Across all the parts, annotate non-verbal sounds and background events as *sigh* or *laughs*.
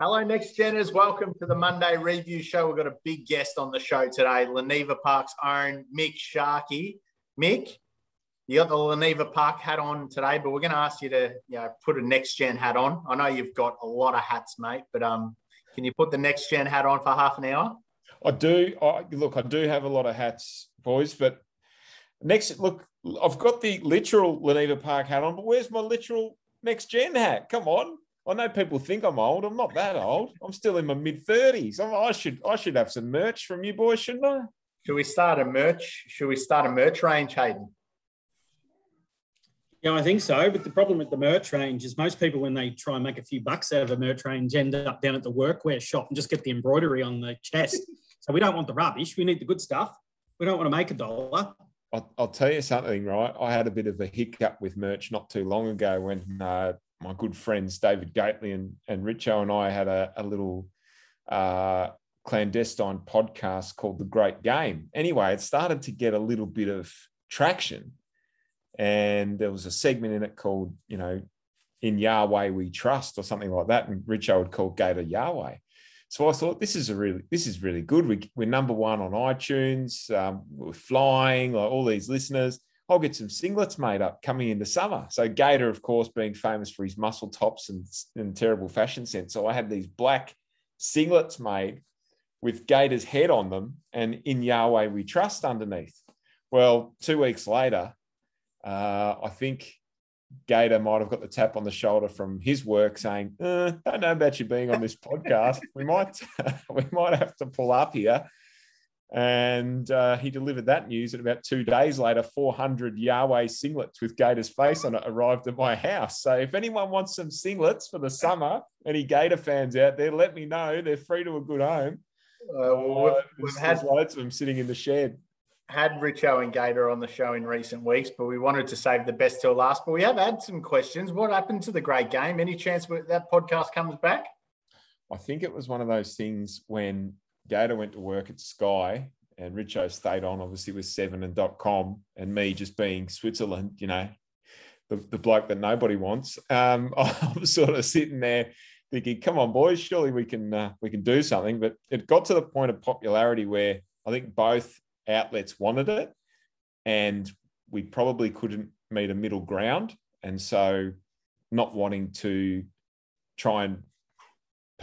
Hello, Next Geners. Welcome to the Monday Review Show. We've got a big guest on the show today, Leneva Park's own Mick Sharkey. Mick, you got the Leneva Park hat on today, but we're going to ask you to you know, put a Next Gen hat on. I know you've got a lot of hats, mate, but um, can you put the Next Gen hat on for half an hour? I do. I, look, I do have a lot of hats, boys, but next, look, I've got the literal Leneva Park hat on, but where's my literal Next Gen hat? Come on. I know people think I'm old. I'm not that old. I'm still in my mid thirties. I should I should have some merch from you boys, shouldn't I? Should we start a merch? Should we start a merch range, Hayden? Yeah, I think so. But the problem with the merch range is most people, when they try and make a few bucks out of a merch range, end up down at the workwear shop and just get the embroidery on the chest. *laughs* so we don't want the rubbish. We need the good stuff. We don't want to make a dollar. I'll, I'll, tell you something, right? I had a bit of a hiccup with merch not too long ago when uh, my good friends David Gately and, and Richo and I had a, a little uh, clandestine podcast called The Great Game. Anyway, it started to get a little bit of traction. And there was a segment in it called, you know, In Yahweh We Trust or something like that. And Richo would call Gator Yahweh. So I thought this is a really this is really good. We, we're number one on iTunes. Um, we're flying like all these listeners. I'll get some singlets made up coming into summer. So Gator, of course, being famous for his muscle tops and, and terrible fashion sense. So I had these black singlets made with Gator's head on them and in Yahweh we trust underneath. Well, two weeks later, uh, I think Gator might have got the tap on the shoulder from his work saying, uh, "Don't know about you being on this *laughs* podcast. We might, *laughs* we might have to pull up here." And uh, he delivered that news. And about two days later, 400 Yahweh singlets with Gator's face on it arrived at my house. So if anyone wants some singlets for the summer, any Gator fans out there, let me know. They're free to a good home. Uh, well, we've, we've had loads of them sitting in the shed. Had Richo and Gator on the show in recent weeks, but we wanted to save the best till last. But we have had some questions. What happened to the great game? Any chance that podcast comes back? I think it was one of those things when Gator went to work at Sky and Richo stayed on, obviously, with Seven and dot com, and me just being Switzerland, you know, the, the bloke that nobody wants. Um, *laughs* I'm sort of sitting there thinking, come on, boys, surely we can uh, we can do something. But it got to the point of popularity where I think both outlets wanted it, and we probably couldn't meet a middle ground. And so, not wanting to try and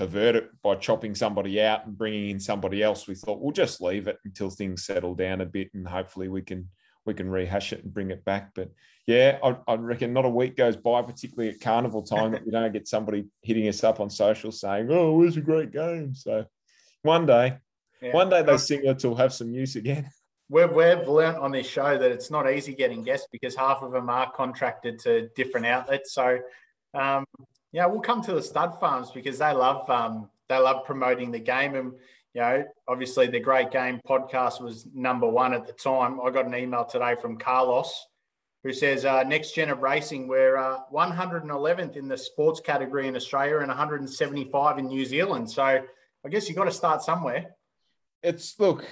pervert it by chopping somebody out and bringing in somebody else. We thought we'll just leave it until things settle down a bit, and hopefully we can we can rehash it and bring it back. But yeah, I, I reckon not a week goes by, particularly at carnival time, that we don't get somebody hitting us up on social saying, "Oh, it was a great game." So one day, yeah. one day those singlets will have some use again. *laughs* We've, we've learned on this show that it's not easy getting guests because half of them are contracted to different outlets. So um, yeah, we'll come to the stud farms because they love um, they love promoting the game, and you know, obviously the Great Game podcast was number one at the time. I got an email today from Carlos who says uh, next gen of racing we're uh, 111th in the sports category in Australia and 175 in New Zealand. So I guess you've got to start somewhere. It's look,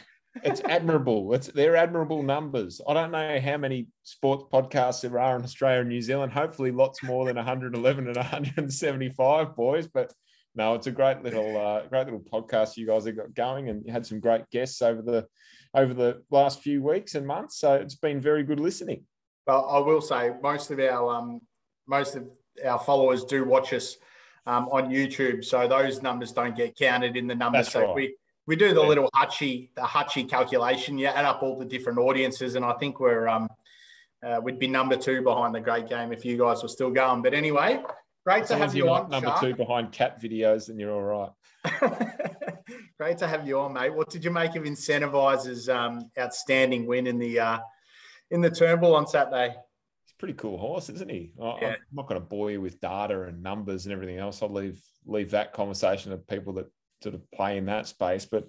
it's admirable. It's they're admirable numbers. I don't know how many sports podcasts there are in Australia and New Zealand. Hopefully, lots more than 111 and 175 boys. But no, it's a great little, uh, great little podcast you guys have got going, and you had some great guests over the over the last few weeks and months. So it's been very good listening. Well, I will say most of our um, most of our followers do watch us um, on YouTube, so those numbers don't get counted in the numbers. That's so right. we we do the little Hutchie, the Hutchie calculation. You add up all the different audiences, and I think we're um, uh, we'd be number two behind the great game if you guys were still going. But anyway, great as to have you on. Number Shark. two behind cat videos, and you're all right. *laughs* great to have you on, mate. What did you make of Incentivise's um, outstanding win in the uh, in the Turnbull on Saturday? He's a pretty cool horse, isn't he? I, yeah. I'm not going to bore you with data and numbers and everything else. I'll leave leave that conversation to people that sort of play in that space. But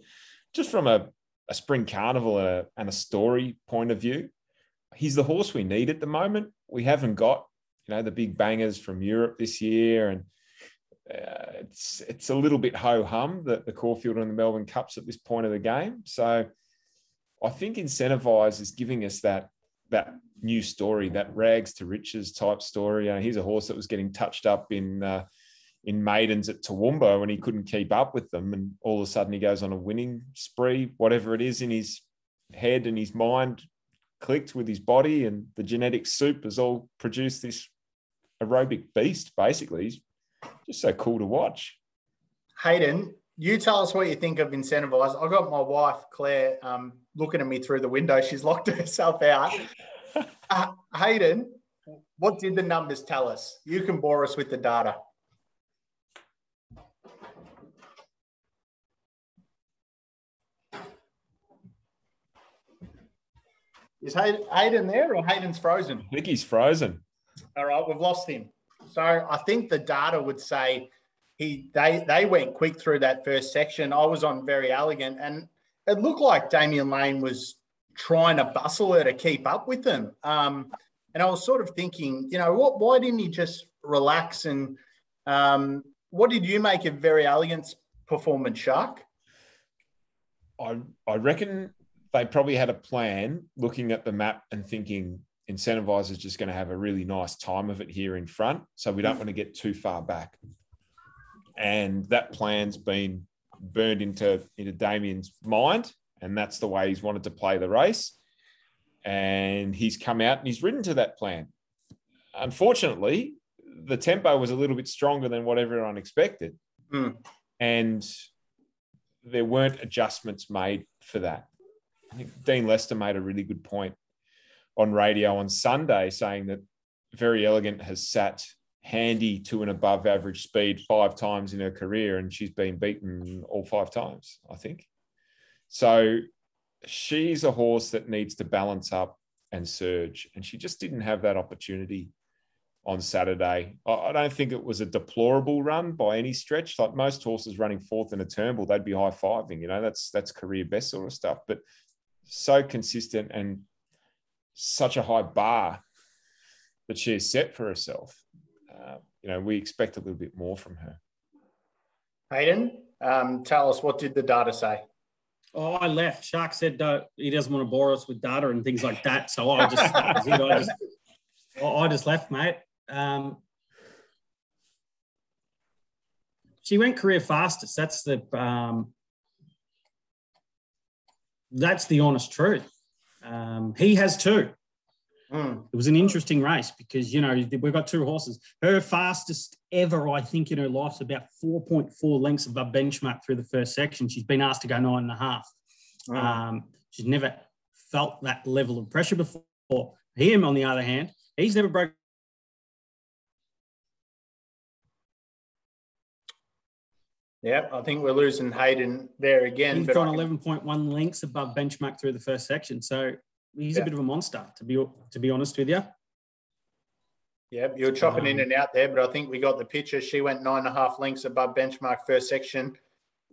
just from a, a spring carnival and a, and a story point of view, he's the horse we need at the moment. We haven't got, you know, the big bangers from Europe this year, and uh, it's it's a little bit ho hum that the Caulfield and the Melbourne Cups at this point of the game. So I think Incentivise is giving us that that new story, that rags to riches type story. Uh, he's a horse that was getting touched up in uh, in maidens at Toowoomba when he couldn't keep up with them, and all of a sudden he goes on a winning spree, whatever it is in his head and his mind clicked with his body, and the genetic soup has all produced this aerobic beast. Basically, he's just so cool to watch. Hayden, you tell us what you think of Incentivise. I got my wife Claire um, looking at me through the window. She's locked *laughs* herself out. *laughs* Uh, Hayden, what did the numbers tell us? You can bore us with the data. Is Hayden there or Hayden's frozen? I think he's frozen. All right, we've lost him. So I think the data would say he they they went quick through that first section. I was on Verry Elegant, and it looked like Damian Lane was trying to bustle her to keep up with them. Um, and I was sort of thinking, you know, what? Why didn't he just relax? And um, what did you make of Verry Elegant's performance, Shark? I I reckon they probably had a plan looking at the map and thinking Incentivise is just going to have a really nice time of it here in front. So we don't want to get too far back. And that plan's been burned into, into Damian's mind. And that's the way he's wanted to play the race. And he's come out and he's ridden to that plan. Unfortunately, the tempo was a little bit stronger than what everyone expected. Mm. And there weren't adjustments made for that. I think Dean Lester made a really good point on radio on Sunday saying that Verry Elegant has sat handy to an above average speed five times in her career and she's been beaten all five times, I think. So she's a horse that needs to balance up and surge. And she just didn't have that opportunity on Saturday. I don't think it was a deplorable run by any stretch. Like most horses running fourth in a Turnbull, they'd be high fiving. You know, that's that's career best sort of stuff. But so consistent and such a high bar that she has set for herself. Uh, you know, we expect a little bit more from her. Hayden, um, tell us what did the data say? Oh, I left. Shark said uh, he doesn't want to bore us with data and things like that. So *laughs* I just, I just, I just left, mate. Um, she went career fastest. That's the um, that's the honest truth. Um, he has two. Mm. It was an interesting race because, you know, we've got two horses. Her fastest ever, I think, in her life's about 4.4 lengths of above benchmark through the first section. She's been asked to go nine and a half. Mm. Um, she's never felt that level of pressure before. Him, on the other hand, he's never broken Yeah, I think we're losing Hayden there again. He's gone 11.1 lengths above benchmark through the first section. So he's yeah. a bit of a monster, to be to be honest with you. Yeah, you're chopping um, in and out there, but I think we got the picture. She went nine and a half lengths above benchmark first section.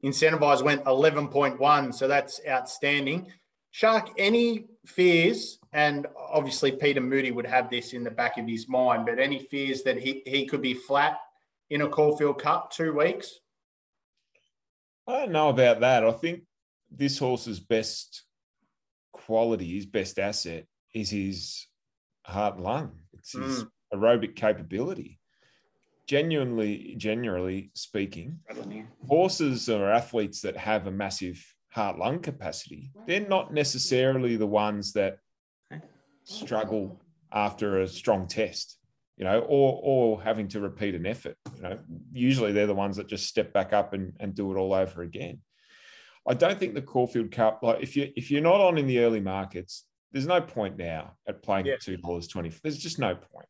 Incentivise went 11.1, so that's outstanding. Shark, any fears? And obviously, Peter Moody would have this in the back of his mind, but any fears that he, he could be flat in a Caulfield Cup two weeks? I don't know about that. I think this horse's best quality, his best asset, is his heart and lung. It's his mm. aerobic capability. Genuinely, generally speaking, horses are athletes that have a massive heart lung capacity, they're not necessarily the ones that struggle after a strong test you know, or or having to repeat an effort. You know, usually they're the ones that just step back up and, and do it all over again. I don't think the Caulfield Cup, like if you if you're not on in the early markets, there's no point now at playing yeah. at two dollars twenty. There's just no point.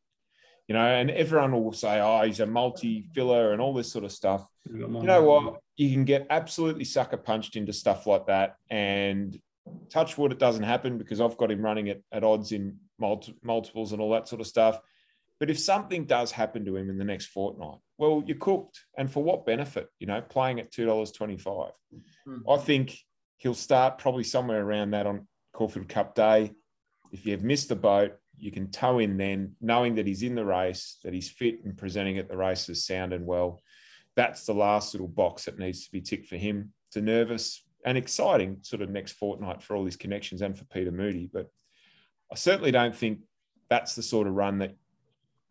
You know, and everyone will say, "Oh, he's a multi-filler" and all this sort of stuff. You know what? You can get absolutely sucker punched into stuff like that, and touch wood, it doesn't happen because I've got him running at, at odds in multi, multiples and all that sort of stuff. But if something does happen to him in the next fortnight, well, you're cooked. And for what benefit? You know, playing at $2.25. Mm-hmm. I think he'll start probably somewhere around that on Caulfield Cup Day. If you've missed the boat, you can tow in then, knowing that he's in the race, that he's fit and presenting at the races sound and well. That's the last little box that needs to be ticked for him. It's a nervous and exciting sort of next fortnight for all his connections and for Peter Moody. But I certainly don't think that's the sort of run that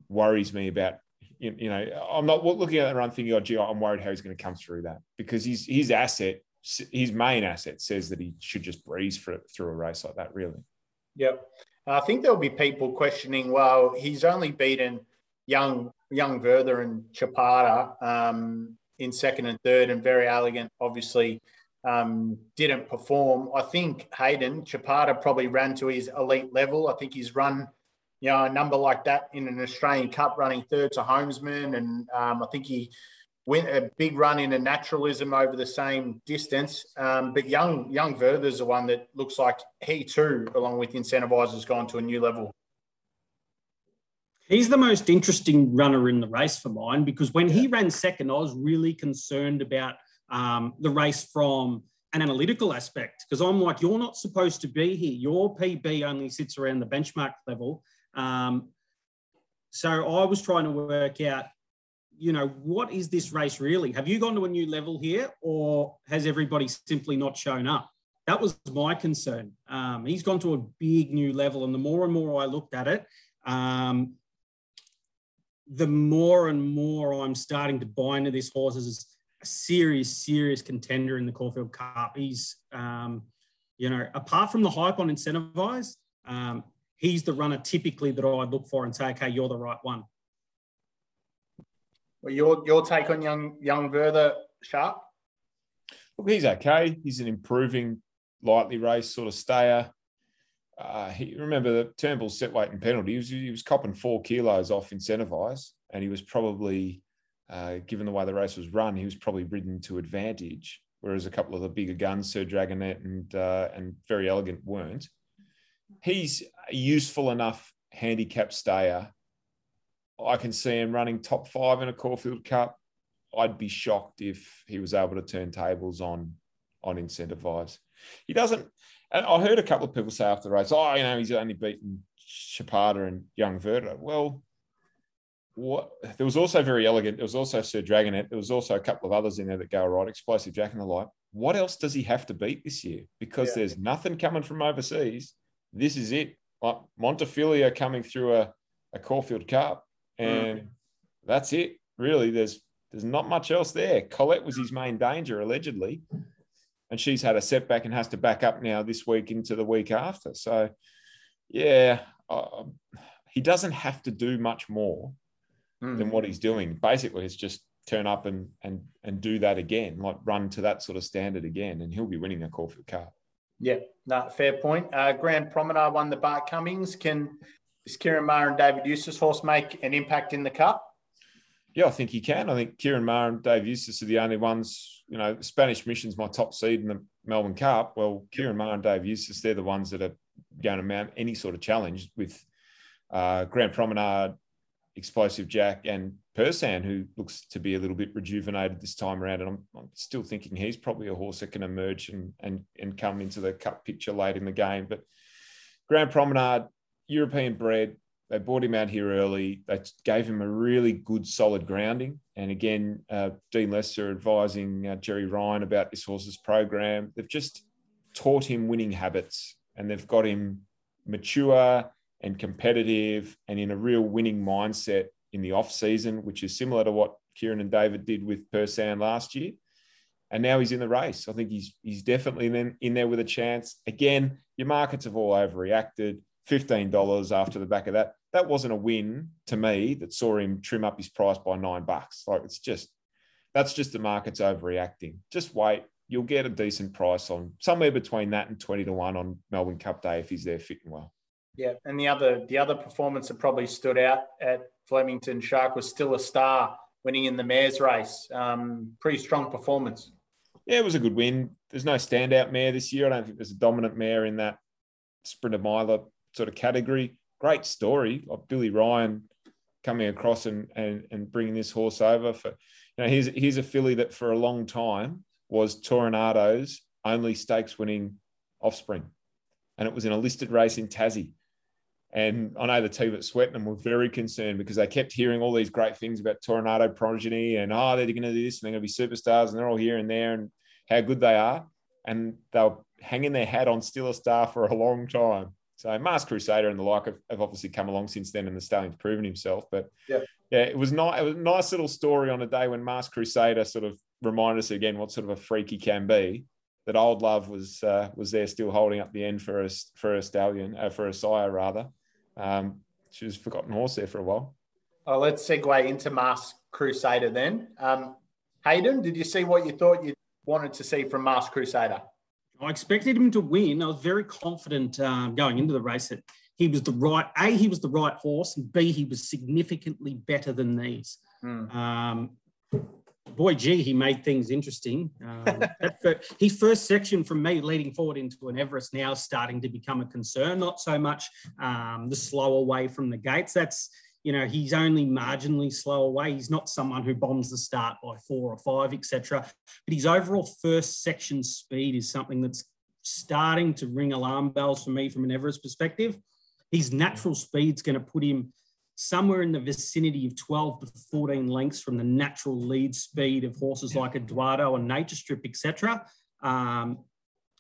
worries me about you, know, I'm not looking at the run thinking, oh, gee, I'm worried how he's going to come through that because his his asset, his main asset says that he should just breeze for, through a race like that, really. Yep. I think there'll be people questioning, well, he's only beaten young young Werther and Chapada um, in second and third, and Verry Elegant obviously um, didn't perform. I think Hayden Chapada probably ran to his elite level. I think he's run, you know, a number like that in an Australian Cup, running third to Holmesman. and um, I think he went a big run in a naturalism over the same distance. Um, but young young Werther's the one that looks like he too, along with Incentivise, has gone to a new level. He's the most interesting runner in the race for mine because when he ran second, I was really concerned about um, the race from an analytical aspect because I'm like, you're not supposed to be here. Your PB only sits around the benchmark level. Um, so I was trying to work out, you know, what is this race really? Have you gone to a new level here or has everybody simply not shown up? That was my concern. Um, he's gone to a big new level. And the more and more I looked at it, um, the more and more I'm starting to buy into this horse as a serious, serious contender in the Caulfield Cup. He's, um, you know, apart from the hype on Incentivise, um, he's the runner typically that I'd look for and say, okay, you're the right one. Well, your your take on young young Werther Sharp? Look, he's okay. He's an improving lightly race sort of stayer. Uh, he, remember the Turnbull set weight and penalty. He was, he was copping four kilos off Incentivise, and he was probably uh, given the way the race was run, he was probably ridden to advantage, whereas a couple of the bigger guns, Sir Dragonet and uh, and Verry Elegant, weren't. He's a useful enough handicap stayer. I can see him running top five in a Caulfield Cup. I'd be shocked if he was able to turn tables on on Incentivise. He doesn't. And I heard a couple of people say after the race, "Oh, you know, he's only beaten Chapada and Young Werther." Well, what there was also Verry Elegant. There was also Sir Dragonet. There was also a couple of others in there that go right, explosive Jack and the like. What else does he have to beat this year? Because yeah. there's nothing coming from overseas. This is it. Like Montefilia coming through a, a Caulfield Cup, and mm. that's it. Really, there's there's not much else there. Colette was his main danger, allegedly, and she's had a setback and has to back up now this week into the week after. So, yeah, uh, he doesn't have to do much more mm. than what he's doing. Basically, it's just turn up and and and do that again, like run to that sort of standard again, and he'll be winning a Caulfield Cup. Yeah, no, fair point. Uh, Grand Promenade won the Bart Cummings. Can does Ciaron Maher and David Eustace horse make an impact in the Cup? Yeah, I think he can. I think Ciaron Maher and Dave Eustace are the only ones. You know, Spanish Mission's my top seed in the Melbourne Cup. Well, Ciaron Maher and Dave Eustace, they're the ones that are going to mount any sort of challenge with uh, Grand Promenade Explosive Jack and Persan, who looks to be a little bit rejuvenated this time around. And I'm, I'm, still thinking he's probably a horse that can emerge and, and, and come into the cup picture late in the game. But Grand Promenade, European bred, they brought him out here early. They gave him a really good, solid grounding. And again, uh, Dean Lester advising uh, Gerry Ryan about this horse's program. They've just taught him winning habits and they've got him mature and competitive and in a real winning mindset in the off season, which is similar to what Ciaron and David did with Persan last year. And now he's in the race. I think he's he's definitely in, in there with a chance. Again, your markets have all overreacted. $15 after the back of that. That wasn't a win to me that saw him trim up his price by nine bucks. Like it's just that's just the market's overreacting. Just wait. You'll get a decent price on somewhere between that and 20 to 1 on Melbourne Cup Day if he's there fitting well. Yeah, and the other the other performance that probably stood out at Flemington Shark was still a star, winning in the mares race. Um, pretty strong performance. Yeah, it was a good win. There's no standout mare this year. I don't think there's a dominant mare in that sprinter miler sort of category. Great story of Billy Ryan coming across and, and, and bringing this horse over. For you know, here's here's a filly that for a long time was Toronado's only stakes winning offspring, and it was in a listed race in Tassie. And I know the team at Swettenham were very concerned because they kept hearing all these great things about Toronado progeny and oh, they're going to do this and they're going to be superstars and they're all here and there and how good they are. And they were hanging their hat on Still a Star for a long time. So Masked Crusader and the like have, have, obviously come along since then and the Stallion's proven himself. But yeah. yeah, it was not. It was a nice little story on a day when Masked Crusader sort of reminded us again what sort of a freak he can be. That old love was uh, was there still holding up the end for a for a stallion uh, for a sire rather. Um, she was forgotten horse there for a while. Oh, let's segue into Masked Crusader then. Um, Hayden, did you see what you thought you wanted to see from Masked Crusader? I expected him to win. I was very confident um, going into the race that he was the right a he was the right horse and b he was significantly better than these mm. um, boy gee he made things interesting. Um, *laughs* first, his first section from me leading forward into an everest now starting to become a concern not so much um, the slow away from the gates. That's you know he's only marginally slow away. He's not someone who bombs the start by four or five etc but his overall first section speed is something that's starting to ring alarm bells for me from an everest perspective. His natural speed's going to put him somewhere in the vicinity of 12 to 14 lengths from the natural lead speed of horses like Eduardo and Nature Strip, etc. Um,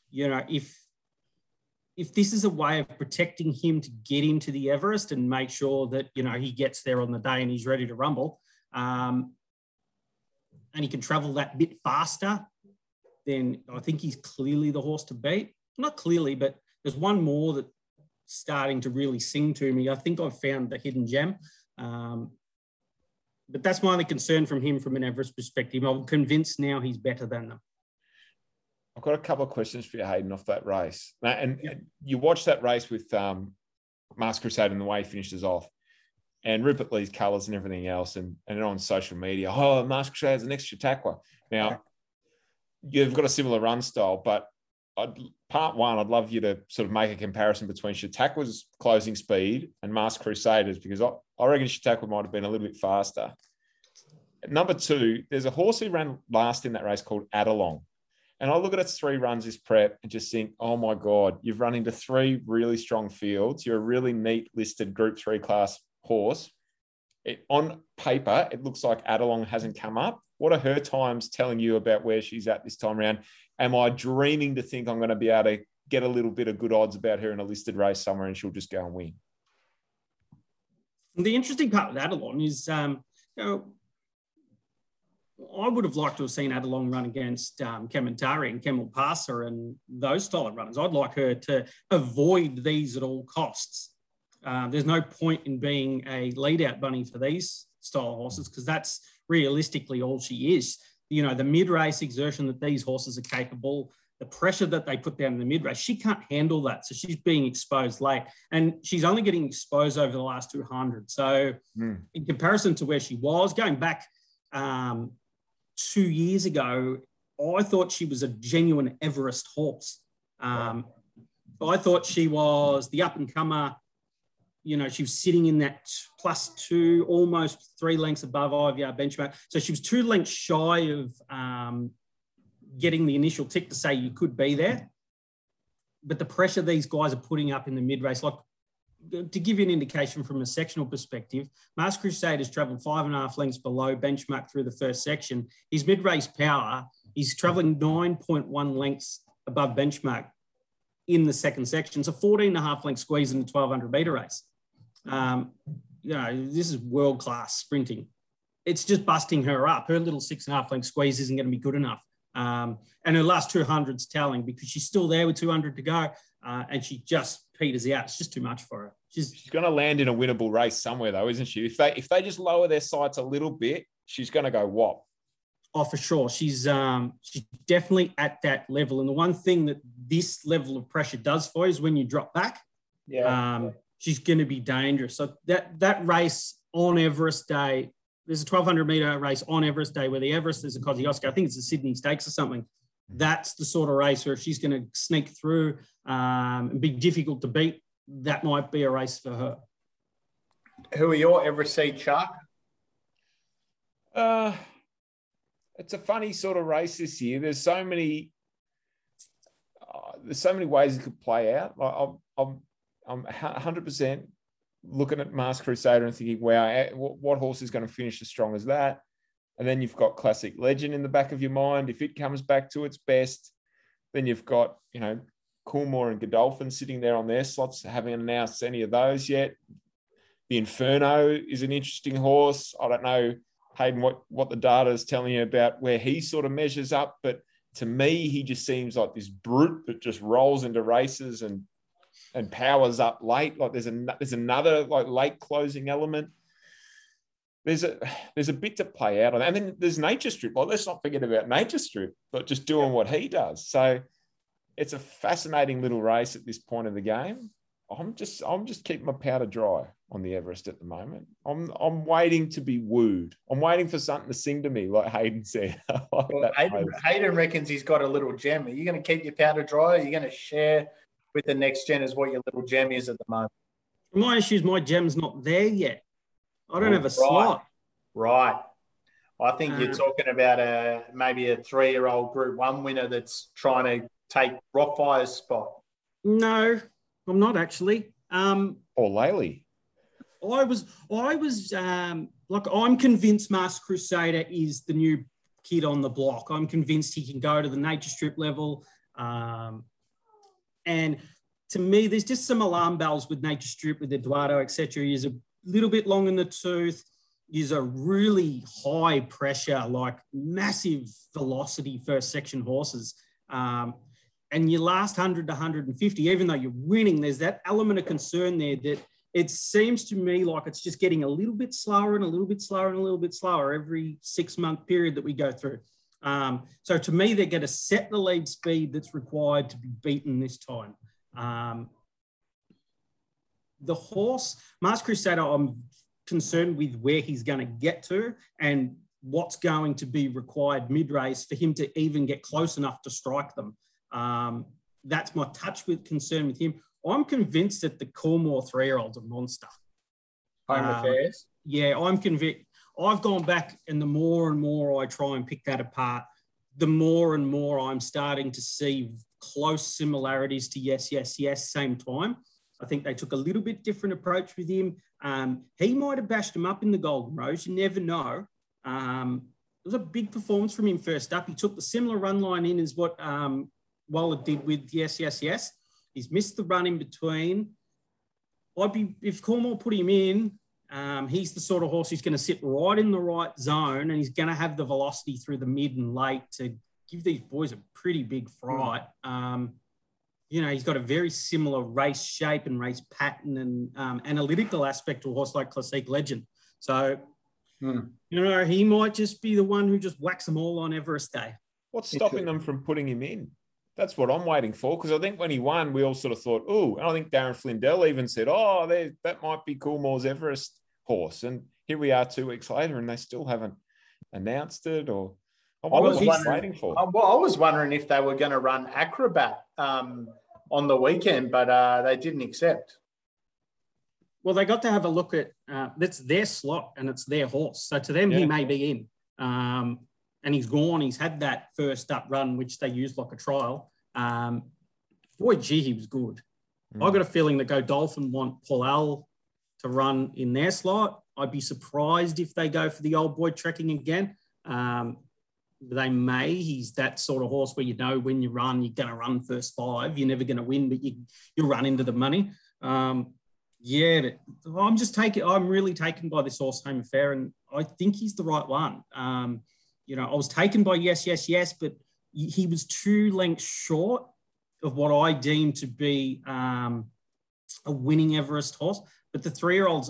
you know, if if this is a way of protecting him to get him to the Everest and make sure that you know he gets there on the day and he's ready to rumble, um, and he can travel that bit faster, then I think he's clearly the horse to beat. Not clearly, but there's one more that starting to really sing to me. I think I've found the hidden gem. Um, but that's my only concern from him from an Everest perspective. I'm convinced now he's better than them. I've got a couple of questions for you, Hayden, off that race. And you watched that race with um, Masked Crusade and the way he finishes off, and Rupert Legh's colours and everything else, and, and on social media, oh, Mask Crusade is the next Chautauqua. Now, you've got a similar run style, but I'd, part one, I'd love you to sort of make a comparison between Chautauqua's closing speed and Masked Crusaders because I, I reckon Chautauqua might have been a little bit faster. Number two, there's a horse who ran last in that race called Adelong. And I look at its three runs this prep and just think, oh my God, you've run into three really strong fields. You're a really neat listed group three class horse. It, on paper, it looks like Adelong hasn't come up. What are her times telling you about where she's at this time around? Am I dreaming to think I'm going to be able to get a little bit of good odds about her in a listed race somewhere and she'll just go and win? The interesting part with Adelong is, um, you know, I would have liked to have seen Adelong run against um, Kementari and Kemmel Passer and those style of runners. I'd like her to avoid these at all costs. Uh, there's no point in being a lead out bunny for these style horses because that's realistically all she is you know, the mid race exertion that these horses are capable, the pressure that they put down in the mid race, she can't handle that. So she's being exposed late and she's only getting exposed over the last 200. So, mm. in comparison to where she was going back um, two years ago, I thought she was a genuine Everest horse. Um, I thought she was the up and comer you know, she was sitting in that plus two, almost three lengths above IVR benchmark. So she was two lengths shy of um, getting the initial tick to say you could be there. But the pressure these guys are putting up in the mid race, like to give you an indication from a sectional perspective, Crusade has travelled five and a half lengths below benchmark through the first section. His mid race power, he's travelling 9.1 lengths above benchmark in the second section. So 14 and a half length squeeze in the 1200 meter race. Um, you know, this is world class sprinting. It's just busting her up. Her little six and a half length squeeze isn't going to be good enough. Um, and her last 200's telling because she's still there with 200 to go uh, and she just peters out. It's just too much for her. She's, she's going to land in a winnable race somewhere, though, isn't she? If they if they just lower their sights a little bit, she's going to go whop. Oh, for sure. She's um, she's definitely at that level. And the one thing that this level of pressure does for you is when you drop back. Yeah. Um, she's going to be dangerous. So that that race on Everest Day, there's a 1200 meter race on Everest Day where the Everest is a Kosciuszko. I think it's the Sydney Stakes or something. That's the sort of race where if she's going to sneak through um, and be difficult to beat, that might be a race for her. Who are your Everest seed, Shark? Uh, it's a funny sort of race this year. There's so many, uh, there's so many ways it could play out. I'm, I'm I'm 100% looking at Masked Crusader and thinking, wow, eh, what horse is going to finish as strong as that? And then you've got Classique Legend in the back of your mind. If it comes back to its best, then you've got, you know, Coolmore and Godolphin sitting there on their slots, haven't announced any of those yet. the Inferno is an interesting horse. I don't know, Hayden, what, what the data is telling you about where he sort of measures up, but to me, he just seems like this brute that just rolls into races and and powers up late. Like there's a there's another like late closing element. There's a there's a bit to play out on, and then there's Nature Strip. Like let's not forget about Nature Strip, but just doing what he does. So it's a fascinating little race at this point of the game. I'm just I'm just keeping my powder dry on the Everest at the moment. I'm I'm waiting to be wooed. I'm waiting for something to sing to me, like Hayden said. *laughs* like well, Hayden, Hayden, reckons he's got a little gem. Are you going to keep your powder dry? Are you going to share with the next gen is what your little gem is at the moment? My issue is my gem's not there yet. I don't oh, have a right. slot. Right. I think uh, you're talking about a maybe a three-year-old Group One winner that's trying to take Rothfire's spot. No, I'm not actually. Um, or Laley. I was, I was um, like, I'm convinced Masked Crusader is the new kid on the block. I'm convinced he can go to the nature strip level. Um, and to me, there's just some alarm bells with nature strip, with Eduardo, etc. He's a little bit long in the tooth. He's a really high pressure, like massive velocity first section horses. Um, and your last 100 to 150, even though you're winning, there's that element of concern there that it seems to me like it's just getting a little bit slower and a little bit slower and a little bit slower every six month period that we go through. Um, so to me, they're going to set the lead speed that's required to be beaten this time. Um, the horse, Masked Crusader, I'm concerned with where he's going to get to and what's going to be required mid race for him to even get close enough to strike them. Um, that's my touch with concern with him. I'm convinced that the Coolmore three year old's a monster. Home um, affairs? Yeah, I'm convinced. I've gone back, and the more and more I try and pick that apart, the more and more I'm starting to see close similarities to yes, yes, yes, same time. I think they took a little bit different approach with him. Um, he might have bashed him up in the Golden Rose. You never know. Um, it was a big performance from him first up. He took the similar run line in as what um, Waller did with yes, yes, yes. He's missed the run in between. I'd be if Cornwall put him in. Um, he's the sort of horse who's going to sit right in the right zone, and he's going to have the velocity through the mid and late to give these boys a pretty big fright. Um, you know, he's got a very similar race shape and race pattern and um, analytical aspect to a horse like Classique Legend. So, hmm. you know, he might just be the one who just whacks them all on Everest Day. What's stopping them from putting him in? That's what I'm waiting for. Because I think when he won, we all sort of thought, oh, and I think Darren Flindell even said, oh, that might be Coolmore's Everest horse. And here we are two weeks later, and they still haven't announced it or. I was waiting for. Well, I was wondering if they were going to run Acrobat um, on the weekend, but uh, they didn't accept. Well, they got to have a look at uh, that's their slot and it's their horse. So to them, yeah. he may be in. Um, and he's gone. He's had that first up run, which they used like a trial. Um, boy, gee, he was good. Mm. I got a feeling that Godolphin want Paul to run in their slot. I'd be surprised if they go for the old boy trekking again. Um, they may. He's that sort of horse where you know when you run, you're going to run first five. You're never going to win, but you you run into the money. Um, yeah, I'm just taking. I'm really taken by this horse, Home Affair, and I think he's the right one. Um, you know, I was taken by yes, yes, yes, but he was two lengths short of what I deem to be um, a winning Everest horse. But the three year olds,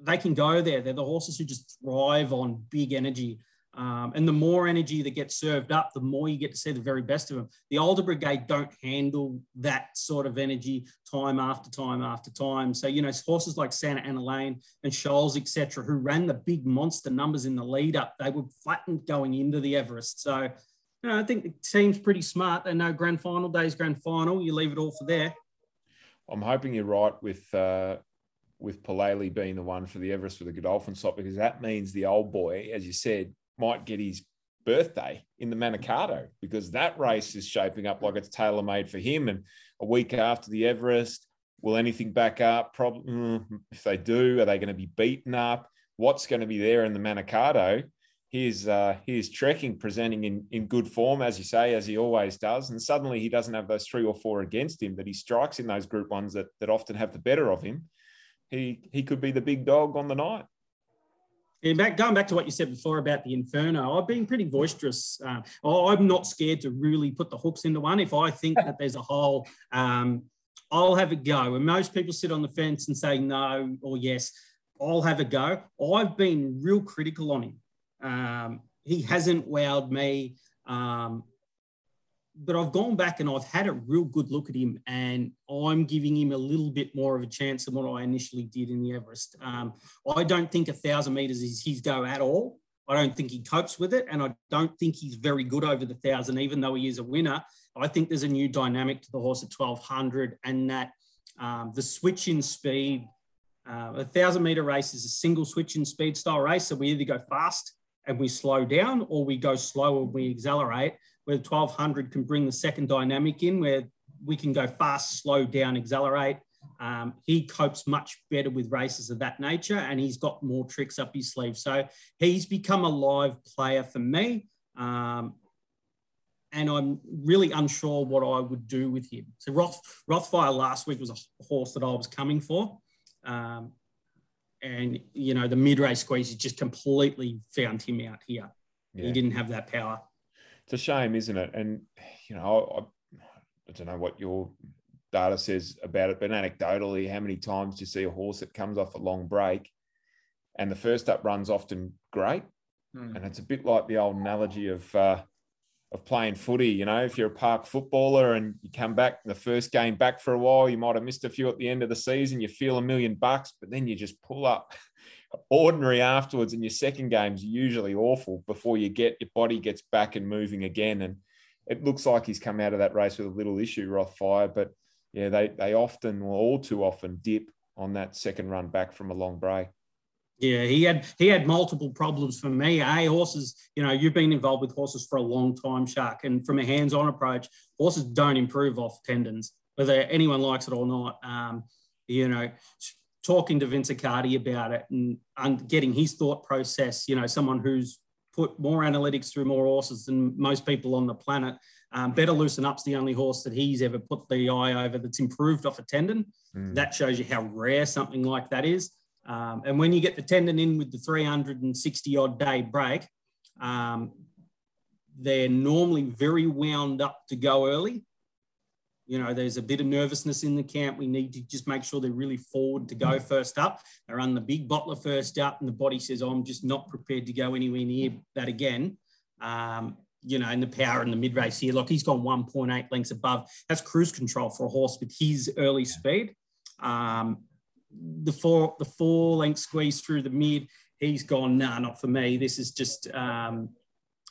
they can go there. They're the horses who just thrive on big energy. Um, and the more energy that gets served up, the more you get to see the very best of them. The older brigade don't handle that sort of energy time after time after time. So, you know, horses like Santa Ana Lane and Scholes, etc., who ran the big monster numbers in the lead up, they were flattened going into the Everest. So, you know, I think the team's pretty smart. They know grand final day's grand final. You leave it all for there. I'm hoping you're right with uh, with Palele being the one for the Everest for the Godolphin slot because that means the old boy, as you said, might get his birthday in the Manikato because that race is shaping up like it's tailor made for him. And a week after the Everest, will anything back up? Probably. Mm, if they do, are they going to be beaten up? What's going to be there in the Manikato? Here's uh, here's trekking presenting in, in good form, as you say, as he always does. And suddenly he doesn't have those three or four against him that he strikes in those group ones that, that often have the better of him. he he could be the big dog on the night. Yeah, back, going back to what you said before about the Inferno, I've been pretty boisterous. Uh, I'm not scared to really put the hooks into one. If I think that there's a hole, um, I'll have a go. And most people sit on the fence and say no or yes. I'll have a go. I've been real critical on him. Um, he hasn't wowed me. Um, but I've gone back and I've had a real good look at him, and I'm giving him a little bit more of a chance than what I initially did in the Everest. Um, I don't think a thousand meters is his go at all. I don't think he copes with it, and I don't think he's very good over the thousand, even though he is a winner. I think there's a new dynamic to the horse at 1200, and that um, the switch in speed, uh, a thousand meter race is a single switch in speed style race. So we either go fast and we slow down, or we go slow and we accelerate where 1200 can bring the second dynamic in where we can go fast, slow down, accelerate. Um, he copes much better with races of that nature and he's got more tricks up his sleeve. So he's become a live player for me. Um, and I'm really unsure what I would do with him. So Roth, Rothfire last week was a horse that I was coming for. Um, and, you know, the mid-race squeeze just completely found him out here. Yeah. He didn't have that power it's a shame, isn't it? And you know, I, I don't know what your data says about it, but anecdotally, how many times do you see a horse that comes off a long break and the first up run's often great? Mm. And it's a bit like the old analogy of uh, of playing footy. You know, if you're a park footballer and you come back the first game back for a while, you might have missed a few at the end of the season. You feel a million bucks, but then you just pull up *laughs* ordinary afterwards and your second game's usually awful before you get your body gets back and moving again and it looks like he's come out of that race with a little issue rothfire but yeah they they often or all too often dip on that second run back from a long break yeah, he had he had multiple problems for me. A horses, you know, you've been involved with horses for a long time, Shark, and from a hands-on approach, horses don't improve off tendons, whether anyone likes it or not. Um, you know, talking to Vince Accardi about it and, and getting his thought process, you know, someone who's put more analytics through more horses than most people on the planet. Um, Better Loosen Up's the only horse that he's ever put the eye over that's improved off a tendon. Mm. That shows you how rare something like that is. Um, and when you get the tendon in with the 360 odd day break, um, they're normally very wound up to go early you know, there's a bit of nervousness in the camp. We need to just make sure they're really forward to go first up. They run the big bottler first up, and the body says, oh, I'm just not prepared to go anywhere near that again. Um, you know, in the power in the mid race here, look, he's gone 1.8 lengths above. That's cruise control for a horse with his early speed. Um, the four the four length squeeze through the mid, he's gone, nah, not for me. This is just um,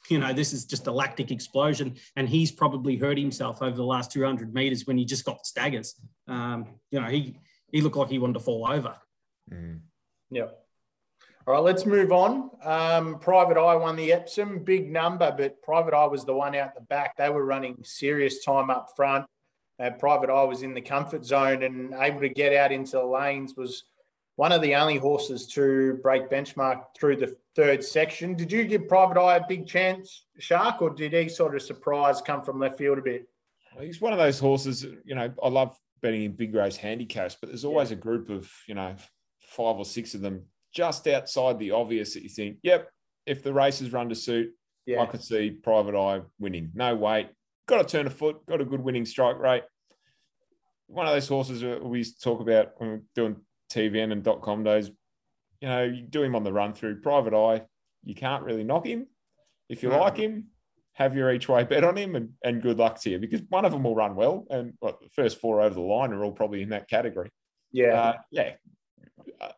you know, this is just a lactic explosion. And he's probably hurt himself over the last 200 meters when he just got staggers. Um, you know, he, he looked like he wanted to fall over. Mm. Yep. All right, let's move on. Um, Private Eye won the Epsom, big number, but Private Eye was the one out the back. They were running serious time up front. Uh, Private Eye was in the comfort zone and able to get out into the lanes was one of the only horses to break benchmark through the third section. Did you give Private Eye a big chance, Shark, or did he sort of surprise come from left field a bit? He's one of those horses, you know, I love betting in big race handicaps, but there's always yeah. a group of, you know, five or six of them just outside the obvious that you think, yep, if the races run to suit, yeah. I could see Private Eye winning. No weight, got a turn of foot, got a good winning strike rate. One of those horses we used to talk about when we are doing TVN and dot com days, you know, you do him on the run through private eye. You can't really knock him. If you no. like him, have your each way bet on him and, and good luck to you because one of them will run well. And what, the first four over the line are all probably in that category. Yeah. Uh, yeah.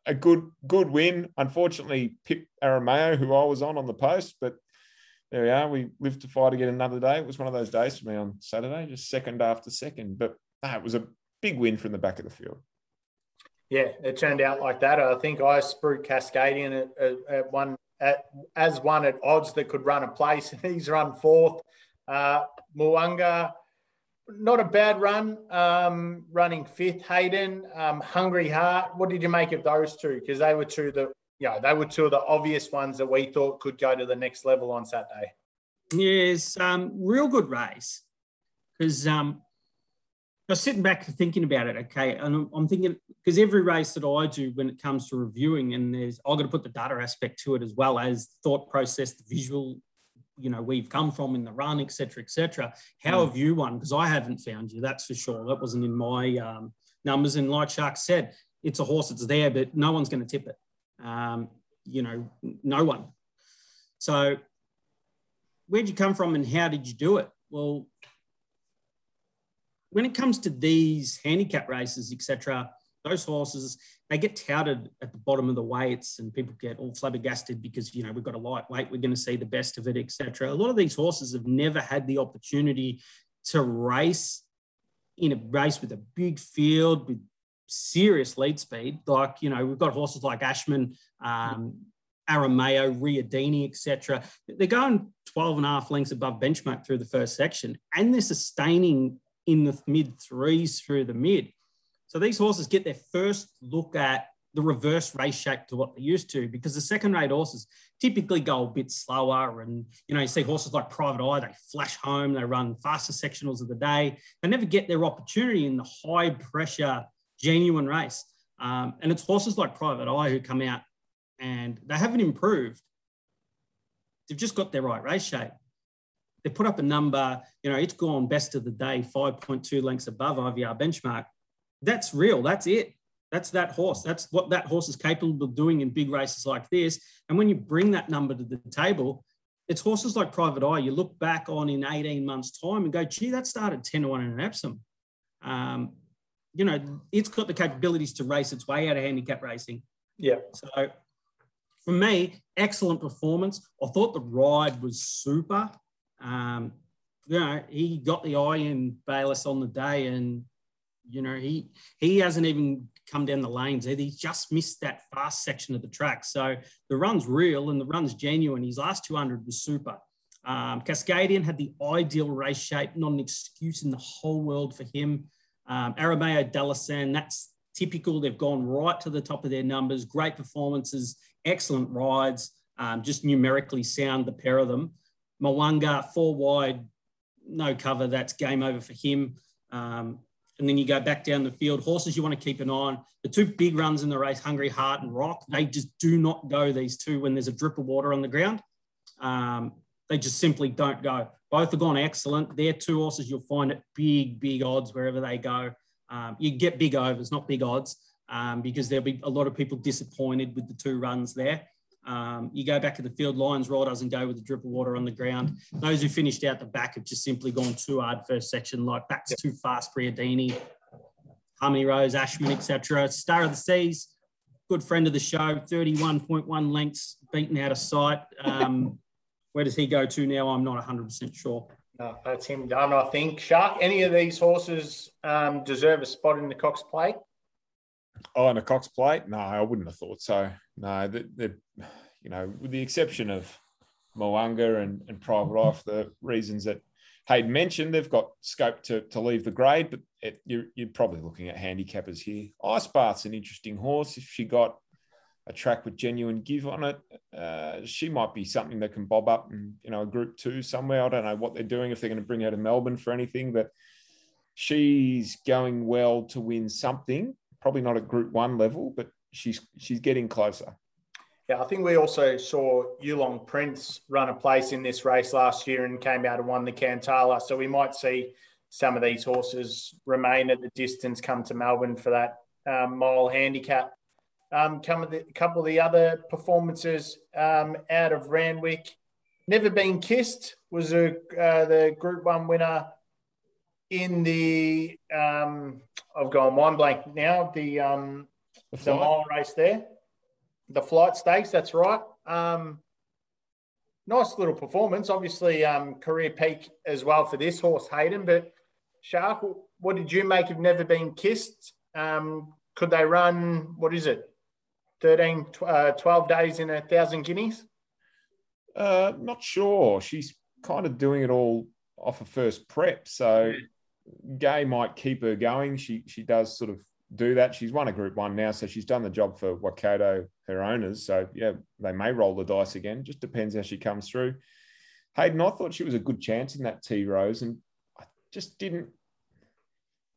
A good good win. Unfortunately, Pip Arameo, who I was on on the post, but there we are. We lived to fight again another day. It was one of those days for me on Saturday, just second after second. But ah, it was a big win from the back of the field. Yeah, it turned out like that. I think I spruiked Cascadian at, at, at one at, as one at odds that could run a place, and *laughs* he's run fourth. Uh, not a bad run, um, running fifth. Hayden, um, Hungry Heart. What did you make of those two? Because they were two the yeah, they were two of the obvious ones that we thought could go to the next level on Saturday. Yes, um, real good race because um, I was sitting back thinking about it, okay, and I'm, I'm thinking because every race that I do when it comes to reviewing, and there's I've got to put the data aspect to it as well as thought process, the visual, you know, we've come from in the run, etc., etc. How mm. have you won? Because I haven't found you, that's for sure. That wasn't in my um, numbers. And like Shark said, it's a horse that's there, but no one's going to tip it. Um, you know, no one. So, where'd you come from, and how did you do it? Well, when it comes to these handicap races, etc., those horses they get touted at the bottom of the weights, and people get all flabbergasted because you know we've got a lightweight, we're going to see the best of it, etc. A lot of these horses have never had the opportunity to race in a race with a big field with serious lead speed. Like you know we've got horses like Ashman. Um, Aramayo, Riodini, etc. They're going 12 and a half lengths above benchmark through the first section, and they're sustaining in the mid threes through the mid. So these horses get their first look at the reverse race shape to what they're used to because the second rate horses typically go a bit slower and you know you see horses like private eye they flash home they run faster sectionals of the day. They never get their opportunity in the high pressure genuine race. Um, and it's horses like private eye who come out and they haven't improved. They've just got their right race shape they put up a number, you know, it's gone best of the day, 5.2 lengths above IVR benchmark. That's real. That's it. That's that horse. That's what that horse is capable of doing in big races like this. And when you bring that number to the table, it's horses like Private Eye. You look back on in 18 months' time and go, gee, that started 10 to 1 in an Epsom. Um, you know, it's got the capabilities to race its way out of handicap racing. Yeah. So for me, excellent performance. I thought the ride was super. Um, you know, he got the eye in Bayless on the day, and you know he he hasn't even come down the lanes. He just missed that fast section of the track. So the run's real and the run's genuine. His last 200 was super. Um, Cascadian had the ideal race shape, not an excuse in the whole world for him. Um, Aramayo Delasan, that's typical. They've gone right to the top of their numbers. Great performances, excellent rides, um, just numerically sound, the pair of them. Moanga, four wide, no cover. That's game over for him. Um, and then you go back down the field. Horses you want to keep an eye on. The two big runs in the race, Hungry Heart and Rock, they just do not go, these two, when there's a drip of water on the ground. Um, they just simply don't go. Both have gone excellent. They're two horses you'll find at big, big odds wherever they go. Um, you get big overs, not big odds, um, because there'll be a lot of people disappointed with the two runs there. Um, you go back to the field, Lions Roar doesn't go with the drip of water on the ground. Those who finished out the back have just simply gone too hard first section, like that's too fast, Riodini, Harmony Rose, Ashman, etc. Star of the Seas, good friend of the show, 31.1 lengths, beaten out of sight. Um, *laughs* where does he go to now? I'm not 100% sure. No, that's him done, I think. Shark, any of these horses um, deserve a spot in the Cox plate? Oh, in a Cox plate? No, I wouldn't have thought so. No, they're, you know, with the exception of Moanga and, and Private Eye the reasons that Hayden mentioned, they've got scope to, to leave the grade, but it, you're, you're probably looking at handicappers here. Ice Bath's an interesting horse. If she got a track with genuine give on it, uh, she might be something that can bob up in, you know, a group two somewhere. I don't know what they're doing, if they're going to bring her to Melbourne for anything, but she's going well to win something probably not at Group One level, but she's she's getting closer. Yeah, I think we also saw Yulong Prince run a place in this race last year and came out and won the Cantala. So we might see some of these horses remain at the distance, come to Melbourne for that um, mile handicap. Um, come a couple of the other performances um, out of Randwick. Never Been Kissed was a, uh, the Group One winner in the um, I've gone mind blank now. The um, the, mile race there, the flight stakes. That's right. Um, nice little performance. Obviously, um, career peak as well for this horse, Hayden. But Shark, what did you make of Never Been Kissed? Um, could they run? What is it? 13, uh, 12 days in a thousand guineas? Uh, not sure. She's kind of doing it all off a of first prep. So Gai might keep her going. She she does sort of do that. She's won a Group One now, so she's done the job for Waikato, her owners. So yeah, they may roll the dice again. Just depends how she comes through. Hayden, I thought she was a good chance in that Tea Rose, and I just didn't.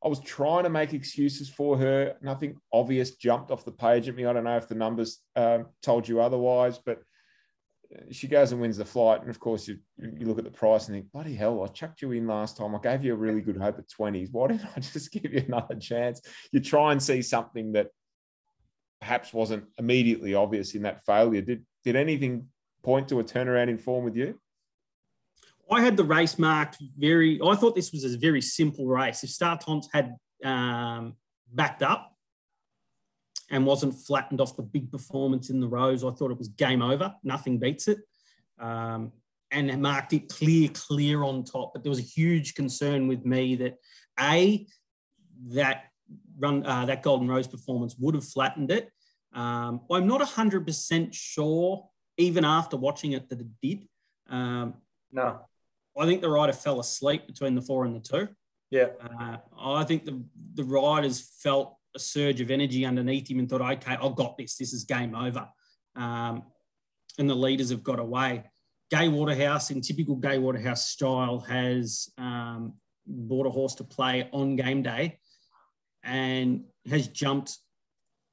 I was trying to make excuses for her. Nothing obvious jumped off the page at me. I don't know if the numbers um, told you otherwise, but she goes and wins the flight. And of course, you, you look at the price and think, bloody hell, I chucked you in last time. I gave you a really good hope at 20s. Why didn't I *laughs* just give you another chance? You try and see something that perhaps wasn't immediately obvious in that failure. Did, did anything point to a turnaround in form with you? I had the race marked very. I thought this was a very simple race. If Startons had um, backed up and wasn't flattened off the big performance in the rows, I thought it was game over. Nothing beats it. Um, and marked it clear, clear on top. But there was a huge concern with me that a that run uh, that Golden Rose performance would have flattened it. Um, I'm not 100% sure, even after watching it, that it did. Um, no. I think the rider fell asleep between the four and the two. Yeah. Uh, I think the, the riders felt a surge of energy underneath him and thought, okay, I've got this. This is game over. Um, and the leaders have got away. Gai Waterhouse, in typical Gai Waterhouse style, has um, bought a horse to play on game day and has jumped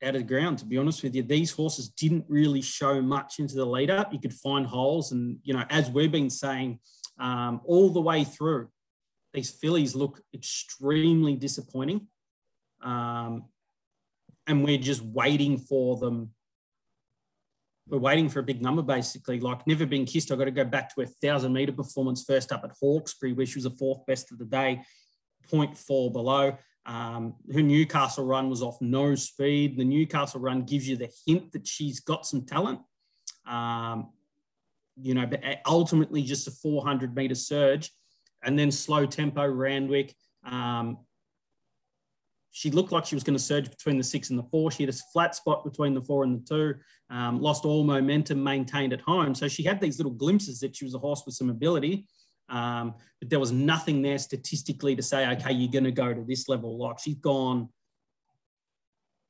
out of the ground, to be honest with you. These horses didn't really show much into the lead up. You could find holes. And, you know, as we've been saying, um, all the way through. These fillies look extremely disappointing. Um, and we're just waiting for them. We're waiting for a big number, basically. Like never been kissed. I've got to go back to a thousand meter performance first up at Hawkesbury, where she was the fourth best of the day, 0.4 below. Um, her Newcastle run was off no speed. The Newcastle run gives you the hint that she's got some talent. Um, you know, but ultimately just a 400 meter surge and then slow tempo Randwick. Um, she looked like she was going to surge between the six and the four. She had a flat spot between the four and the two, um, lost all momentum, maintained at home. So she had these little glimpses that she was a horse with some ability. Um, but there was nothing there statistically to say, okay, you're going to go to this level. Like she's gone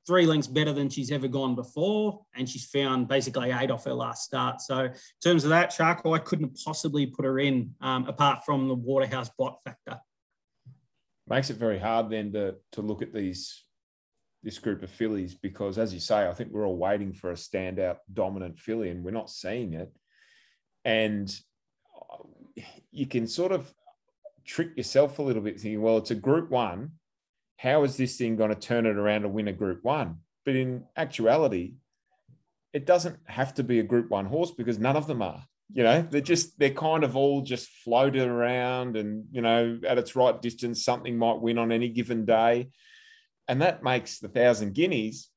three lengths better than she's ever gone before, and she's found basically eight off her last start. So in terms of that, Shark, I couldn't possibly put her in um, apart from the Waterhouse bot factor. Makes it very hard then to to look at these this group of fillies because, as you say, I think we're all waiting for a standout dominant filly, and we're not seeing it. And you can sort of trick yourself a little bit, thinking, well, it's a Group One how is this thing going to turn it around and win a group one? But in actuality, it doesn't have to be a group one horse because none of them are. You know, they're just, they're kind of all just floated around and, you know, at its right distance, something might win on any given day. And that makes the thousand guineas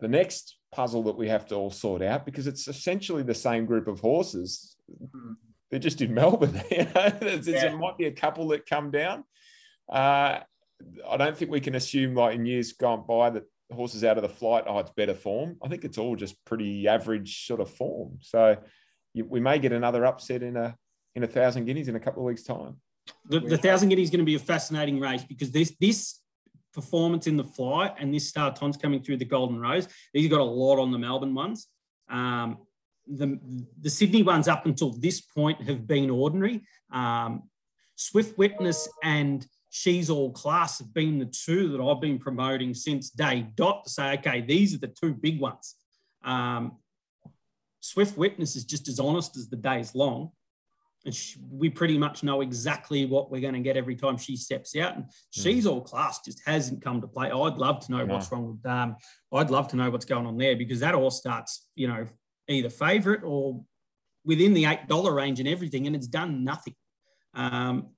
the next puzzle that we have to all sort out because it's essentially the same group of horses. They're just in Melbourne. *laughs* You know, yeah. there might be a couple that come down. Uh, I don't think we can assume like in years gone by that horses out of the flight, oh, it's better form. I think it's all just pretty average sort of form. So you, we may get another upset in a in a thousand guineas in a couple of weeks' time. The, the thousand guineas is going to be a fascinating race because this this performance in the flight and this Startons coming through the Golden Rose, these got a lot on the Melbourne ones. Um, the, the Sydney ones up until this point have been ordinary. Um, Swift Witness and She's All Class have been the two that I've been promoting since day dot to say, okay, these are the two big ones. Um, Swift Witness is just as honest as the day's long. And she, we pretty much know exactly what we're going to get every time she steps out. And she's all class just hasn't come to play. I'd love to know yeah. what's wrong with um, I'd love to know what's going on there because that all starts, you know, either favourite or within the eight dollar range and everything, and it's done nothing. Um,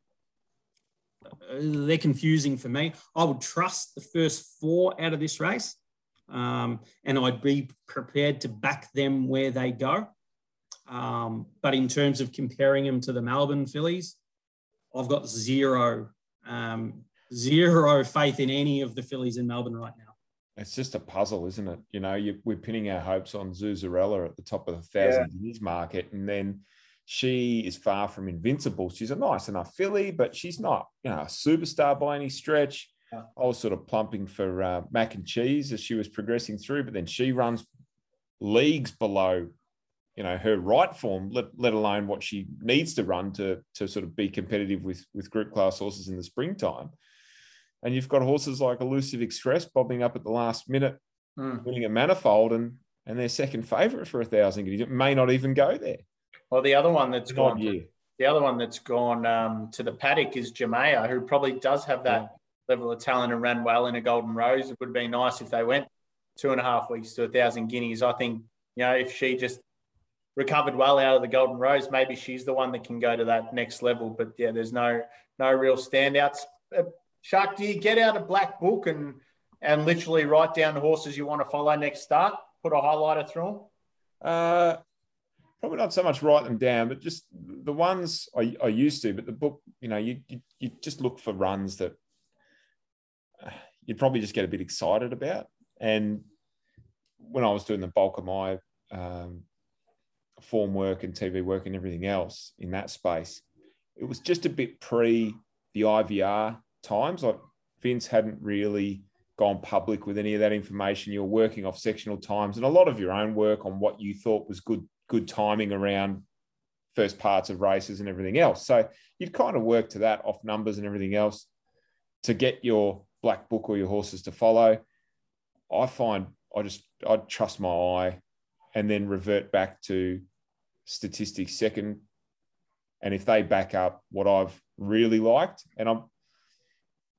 they're confusing for me. I would trust the first four out of this race, um, and I'd be prepared to back them where they go. Um, but in terms of comparing them to the Melbourne fillies, I've got zero, um, zero faith in any of the fillies in Melbourne right now. It's just a puzzle, isn't it? You know, you, we're pinning our hopes on Zuzarella at the top of the thousand yeah. years market, and then she is far from invincible. She's a nice enough filly, but she's not, you know, a superstar by any stretch. Yeah. I was sort of plumping for uh, mac and cheese as she was progressing through, but then she runs leagues below, you know, her right form, let, let alone what she needs to run to to sort of be competitive with with group class horses in the springtime. and you've got horses like Elusive Express bobbing up at the last minute, Mm. winning a manifold, and and they're second favourite for a thousand. It may not even go there. Well, the other one that's gone the other one that's gone um, to the paddock is Jamea, who probably does have that level of talent and ran well in a Golden Rose. It would be nice if they went two and a half weeks to a thousand guineas. I think you know if she just recovered well out of the Golden Rose, maybe she's the one that can go to that next level. But yeah, there's no no real standouts. Uh, Shark, do you get out a black book and and literally write down the horses you want to follow next start? Put a highlighter through them. Uh, probably not so much write them down, but just the ones I, I used to. But the book, you know, you, you you just look for runs that you'd probably just get a bit excited about. And when I was doing the bulk of my um, form work and TV work and everything else in that space, it was just a bit pre the IVR times. Like Vince hadn't really gone public with any of that information. You're working off sectional times and a lot of your own work on what you thought was good good timing around first parts of races and everything else. So you'd kind of work to that off numbers and everything else to get your black book or your horses to follow. I find I just I trust my eye and then revert back to statistics second. And if they back up what I've really liked, and I'm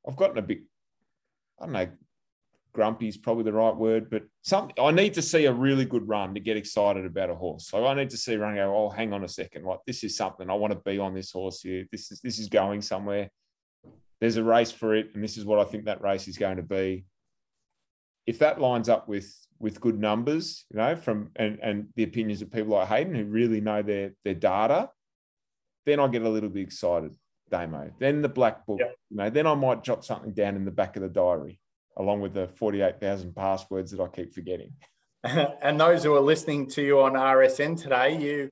I've gotten a bit, I don't know, grumpy is probably the right word, but some I need to see a really good run to get excited about a horse. So I need to see run go, oh, hang on a second, Like this is something I want to be on this horse here. This is this is going somewhere. There's a race for it, and this is what I think that race is going to be. If that lines up with with good numbers, you know, from and and the opinions of people like Hayden who really know their their data, then I get a little bit excited. Damo. Then the black book, you know, then I might jot something down in the back of the diary along with the 48,000 passwords that I keep forgetting. *laughs* and those who are listening to you on RSN today, you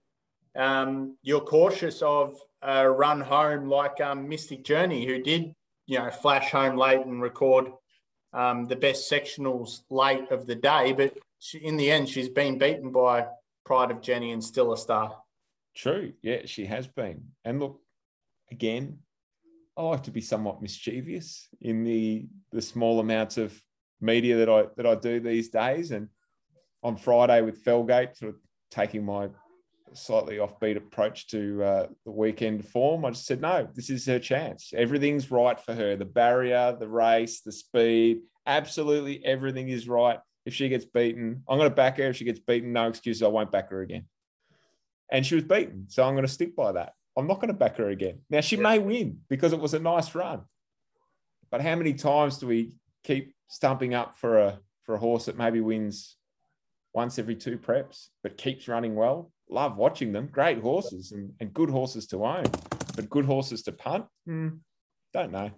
um, you're cautious of a run home like um, Mystic Journey, who did you know flash home late and record um, the best sectionals late of the day, but she, in the end, she's been beaten by Pride of Jenny and still a star. True. Yeah, she has been. And look, again, I like to be somewhat mischievous in the the small amounts of media that I that I do these days. And on Friday with Felgate, sort of taking my slightly offbeat approach to uh, the weekend form, I just said, no, this is her chance. Everything's right for her. The barrier, the race, the speed, absolutely everything is right. If she gets beaten, I'm going to back her. If she gets beaten, no excuses. I won't back her again. And she was beaten. So I'm going to stick by that. I'm not going to back her again. Now, she Yeah. may win because it was a nice run. But how many times do we keep stumping up for a for a horse that maybe wins once every two preps, but keeps running well? Love watching them. Great horses and, and good horses to own, but good horses to punt? Hmm, don't know.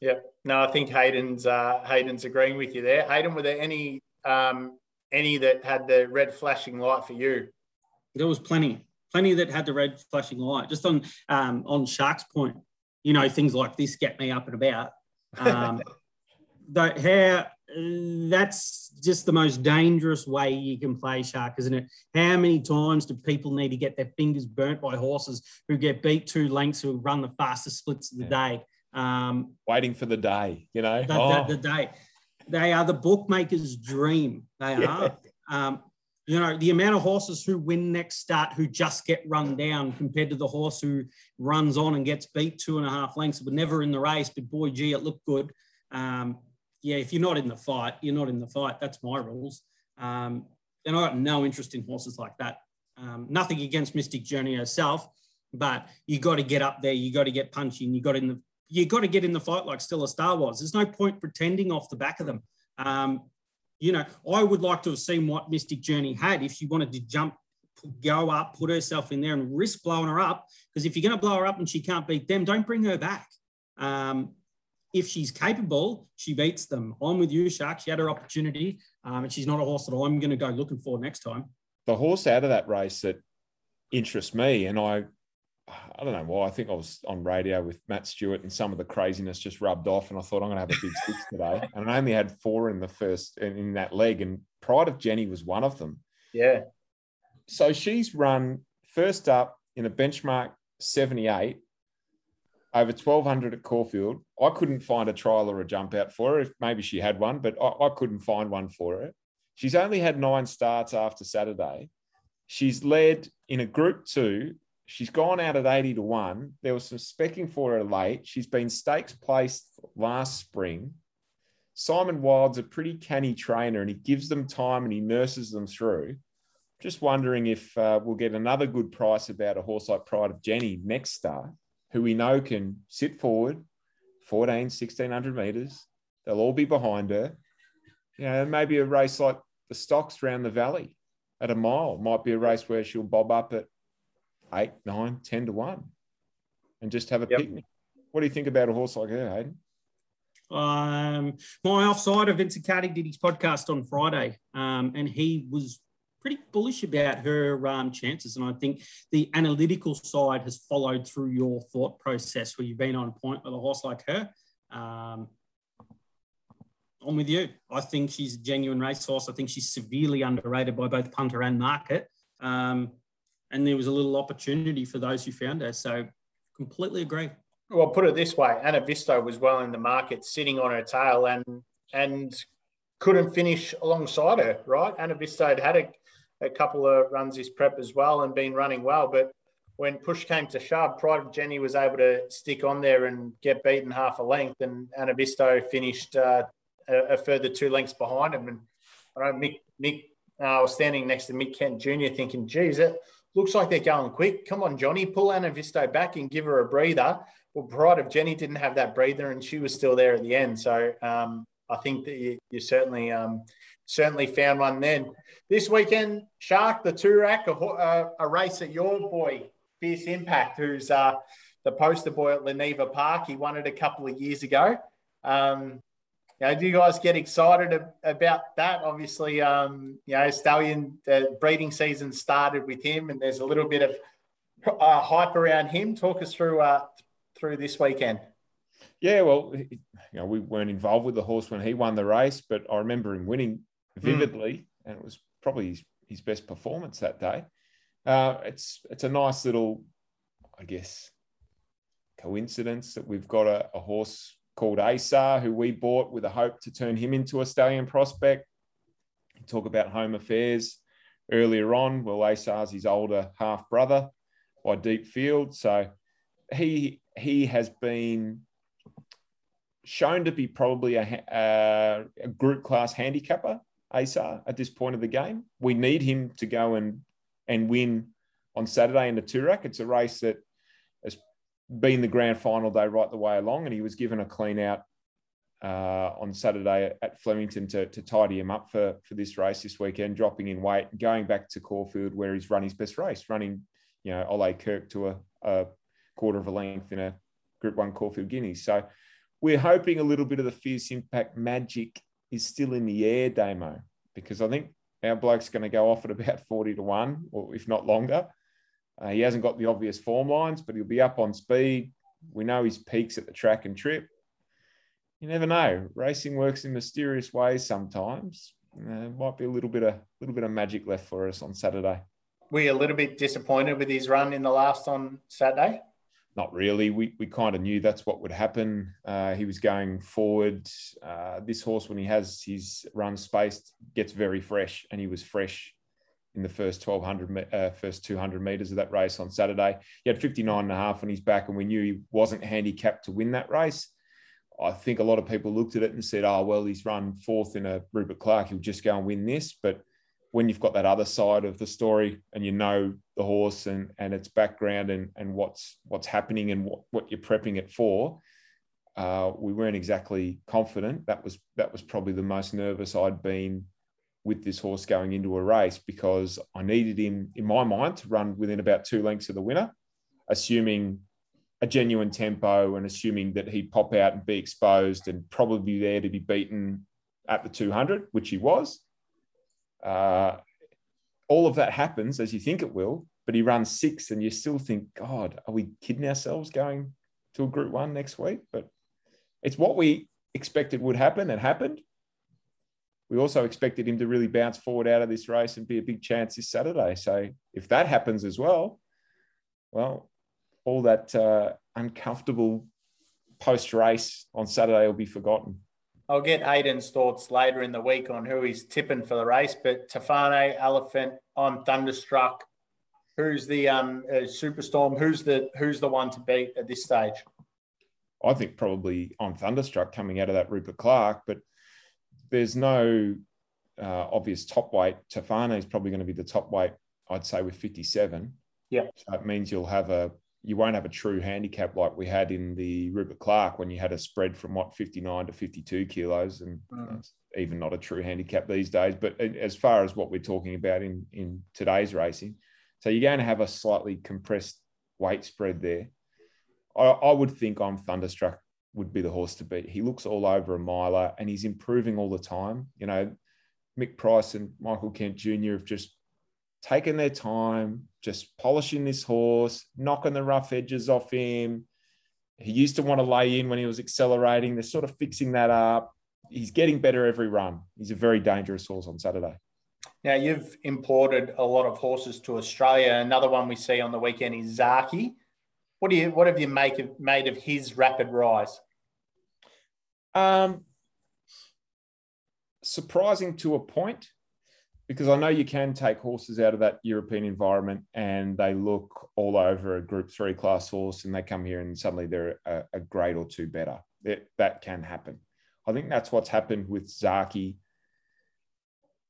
Yeah, no, I think Hayden's uh, Hayden's agreeing with you there. Hayden, were there any um, any that had the red flashing light for you? There was plenty, plenty that had the red flashing light. Just on um, on Shark's point, you know, things like this get me up and about. Um, *laughs* the, how that's just the most dangerous way you can play Shark, isn't it? How many times do people need to get their fingers burnt by horses who get beat two lengths who run the fastest splits of the day? Um, Waiting for the day, you know. the, Oh, the, the day. They are the bookmaker's dream. They Yeah. are. Um, you know, the amount of horses who win next start who just get run down compared to the horse who runs on and gets beat two and a half lengths, but never in the race, but boy, gee, it looked good. Um, yeah, if you're not in the fight, you're not in the fight. That's my rules. Um, and I got no interest in horses like that. Um, nothing against Mystic Journey herself, but you got to get up there. You got to get punchy, and you got in the you got to get in the fight like Stella Star was. There's no point pretending off the back of them. Um, you know, I would like to have seen what Mystic Journey had if she wanted to jump, go up, put herself in there and risk blowing her up. Because if you're going to blow her up and she can't beat them, don't bring her back. Um, if she's capable, she beats them. I'm with you, Shark. She had her opportunity, um, and she's not a horse that I'm going to go looking for next time. the horse out of that race that interests me, and I, I don't know why. I think I was on radio with Matt Stewart, and some of the craziness just rubbed off, and I thought I'm going to have a big six today, *laughs* and I only had four in the first in, in that leg, and Pride of Jenny was one of them. Yeah, So she's run first up in a benchmark 78 over 1200 at Caulfield. I couldn't find a trial or a jump out for her. If maybe she had one, but I, I couldn't find one for her. She's only had nine starts after Saturday. She's led in a group two. She's gone out at 80 to 1. There was some specking for her late. She's been stakes placed last spring. Simon Wild's a pretty canny trainer and he gives them time and he nurses them through. Just wondering if uh, we'll get another good price about a horse like Pride of Jenny next start, who we know can sit forward 14, 1600 metres. They'll all be behind her. You know, maybe a race like the stocks around the valley at a mile might be a race where she'll bob up at eight, nine, 10 to one and just have a yep. picnic. What do you think about a horse like her, Hayden? Um, my offside of Vincent Carty did his podcast on Friday, um, and he was pretty bullish about her um, chances. And I think the analytical side has followed through your thought process where you've been on point with a horse like her. Um, I'm with you. I think she's a genuine racehorse. I think she's severely underrated by both punter and market. Um, and there was a little opportunity for those who found her. So completely agree. Well, put it this way: Ana Visto was well in the market, sitting on her tail, and and couldn't finish alongside her. Right, Ana Visto had had a, a couple of runs this prep as well, and been running well. But when push came to shove, Pride of Jenny was able to stick on there and get beaten half a length, and Ana Visto finished uh, a, a, further two lengths behind him. And I know Mick, Mick uh, was standing next to Mick Kent Jr. thinking, geez, it looks like they're going quick. Come on, Johnny, pull Ana Visto back and give her a breather. Well, Pride of Jenny didn't have that breather and she was still there at the end. So um, I think that you, you certainly um, certainly found one then. This weekend, Shark, the Toorak, a, a, a race at your boy, Fierce Impact, who's uh, the poster boy at Leneva Park. He won it a couple of years ago. Um, you know, do you guys get excited about that? Obviously, um, you know, Stallion, the breeding season started with him, and there's a little bit of uh, hype around him. Talk us through uh, through this weekend. Yeah, well, you know, we weren't involved with the horse when he won the race, but I remember him winning vividly, mm. and it was probably his, his best performance that day. Uh, it's it's a nice little, I guess, coincidence that we've got a, a horse called Asar, who we bought with a hope to turn him into a stallion prospect. Talk about home affairs earlier on. Well, Asar's his older half brother by Deep Field. So he he has been shown to be probably a, a, a group class handicapper, Asar, at this point of the game. We need him to go and and win on Saturday in the Toorak. It's a race that has been the grand final day right the way along, and he was given a clean out uh, on Saturday at Flemington to, to tidy him up for, for this race this weekend, dropping in weight, going back to Caulfield where he's run his best race, running, you know, Ole Kirk to a, a quarter of a length in a Group One Caulfield Guineas. So we're hoping a little bit of the fierce impact magic is still in the air, Damo, because I think our bloke's going to go off at about *laughs* 40 to 1, or if not longer. Uh, he hasn't got the obvious form lines, but he'll be up on speed. We know his peaks at the track and trip. You never know. Racing works in mysterious ways sometimes. Uh, might be a little bit of little bit of magic left for us on Saturday. Were you a little bit disappointed with his run in the last on Saturday? Not really. We, we kind of knew that's what would happen. Uh, he was going forward. Uh, this horse, when he has his run spaced, gets very fresh, and he was fresh in the first 1200 uh, first 200 meters of that race on saturday he had 59 and a half on his back and we knew he wasn't handicapped to win that race i think a lot of people looked at it and said oh well he's run fourth in a Rupert Clarke. he'll just go and win this but when you've got that other side of the story and you know the horse and and its background and and what's what's happening and what, what you're prepping it for uh, we weren't exactly confident that was that was probably the most nervous i'd been with this horse going into a race because I needed him, in my mind, to run within about two lengths of the winner, assuming a genuine tempo and assuming that he'd pop out and be exposed and probably there to be beaten at the 200, which he was. Uh, all of that happens as you think it will, but he runs six, and you still think, God, are we kidding ourselves going to a Group One next week? But it's what we expected would happen. It happened we also expected him to really bounce forward out of this race and be a big chance this Saturday. So if that happens as well, well, all that uh, uncomfortable post race on Saturday will be forgotten. I'll get Hayden's thoughts later in the week on who he's tipping for the race, but Tofane, Elephant, I'm Thunderstruck. Who's the um, uh, Superstorm? Who's the who's the one to beat at this stage? I think probably on Thunderstruck coming out of that Rupert Clarke, but there's no uh, obvious top weight. Tofane is probably going to be the top weight, I'd say, with 57. Yeah. So that means you'll have a you won't have a true handicap like we had in the Rupert Clarke when you had a spread from what 59 to 52 kilos, and mm. even not a true handicap these days. But as far as what we're talking about in in today's racing, so you're going to have a slightly compressed weight spread there. I, I would think I'm Thunderstruck would be the horse to beat. He looks all over a miler and he's improving all the time. You know, Mick Price and Michael Kent Jr. have just taken their time, just polishing this horse, knocking the rough edges off him. He used to want to lay in when he was accelerating. They're sort of fixing that up. He's getting better every run. He's a very dangerous horse on Saturday. Now, you've imported a lot of horses to Australia. Another one we see on the weekend is Zaaki. What do you what have you make of, made of his rapid rise? Um, surprising to a point because I know you can take horses out of that European environment and they look all over a Group Three class horse, and they come here and suddenly they're a, a grade or two better. That that can happen. I think that's what's happened with Zaaki.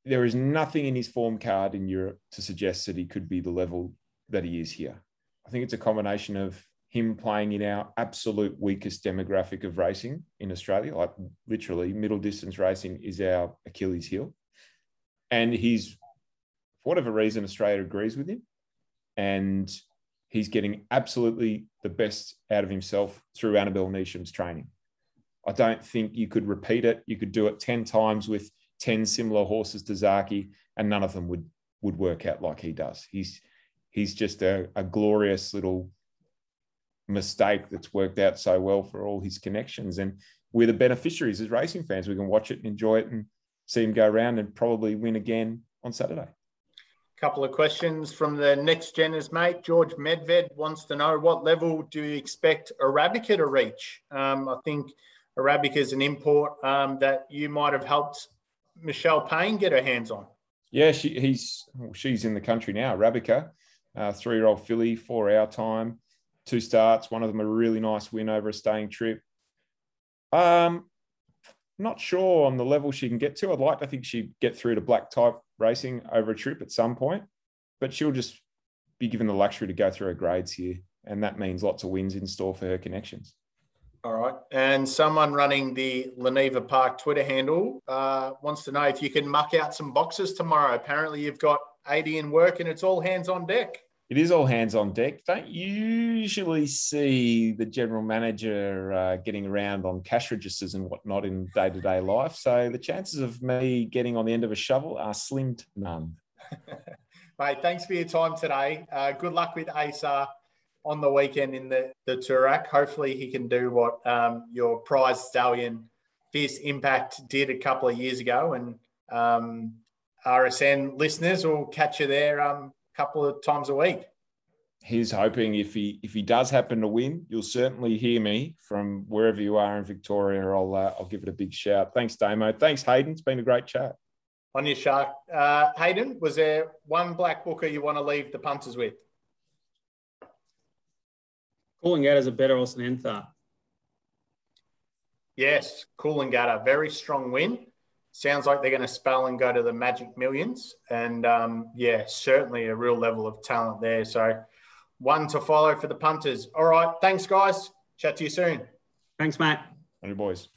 There is nothing in his form card in Europe to suggest that he could be the level that he is here. I think it's a combination of him playing in our absolute weakest demographic of racing in Australia, like literally middle distance racing is our Achilles heel and he's for whatever reason Australia agrees with him, and he's getting absolutely the best out of himself through Annabel Neasham's training. I don't think you could repeat it. You could do it ten times with ten similar horses to Zaaki, and none of them would would work out like he does. He's he's just a, a glorious little mistake that's worked out so well for all his connections. And we're the beneficiaries as racing fans. We can watch it and enjoy it and see him go around and probably win again on Saturday. A Couple of questions from the next geners, mate. George Medved wants to know what level do you expect Arabica to reach? Um, I think Arabica is an import um, that you might have helped Michelle Payne get her hands on. Yeah, she, he's she's in the country now. Arabica, uh, three-year-old filly, four-hour time, two starts. One of them a really nice win over a staying trip. Um, not sure on the level she can get to. I'd like to think she'd get through to black type racing over a trip at some point, but she'll just be given the luxury to go through her grades here. And that means lots of wins in store for her connections. All right. And someone running the Leneva Park Twitter handle uh, wants to know if you can muck out some boxes tomorrow. Apparently, you've got 80 in work and it's all hands on deck it is all hands on deck. Don't usually see the general manager uh, getting around on cash registers and whatnot in day to day life. So the chances of me getting on the end of a shovel are slim to none. *laughs* Mate, thanks for your time today. Uh, good luck with Asa on the weekend in the, the Toorak. Hopefully, he can do what um, your prize stallion Fierce Impact did a couple of years ago. And um, RSN listeners will catch you there um, couple of times a week. He's hoping if he if he does happen to win, you'll certainly hear me from wherever you are in Victoria. I'll uh, I'll give it a big shout. Thanks, Damo. Thanks, Hayden. It's been a great chat. On your shark, uh, Hayden. Was there one black booker you want to leave the punters with? Coolangatta is a better horse than Entha. Yes, Coolangatta, very strong win sounds like they're going to spell and go to the Magic Millions. And um, yeah, certainly a real level of talent there. So one to follow for the punters. All right. Thanks, guys. Chat to you soon. Thanks, Matt. And your boys.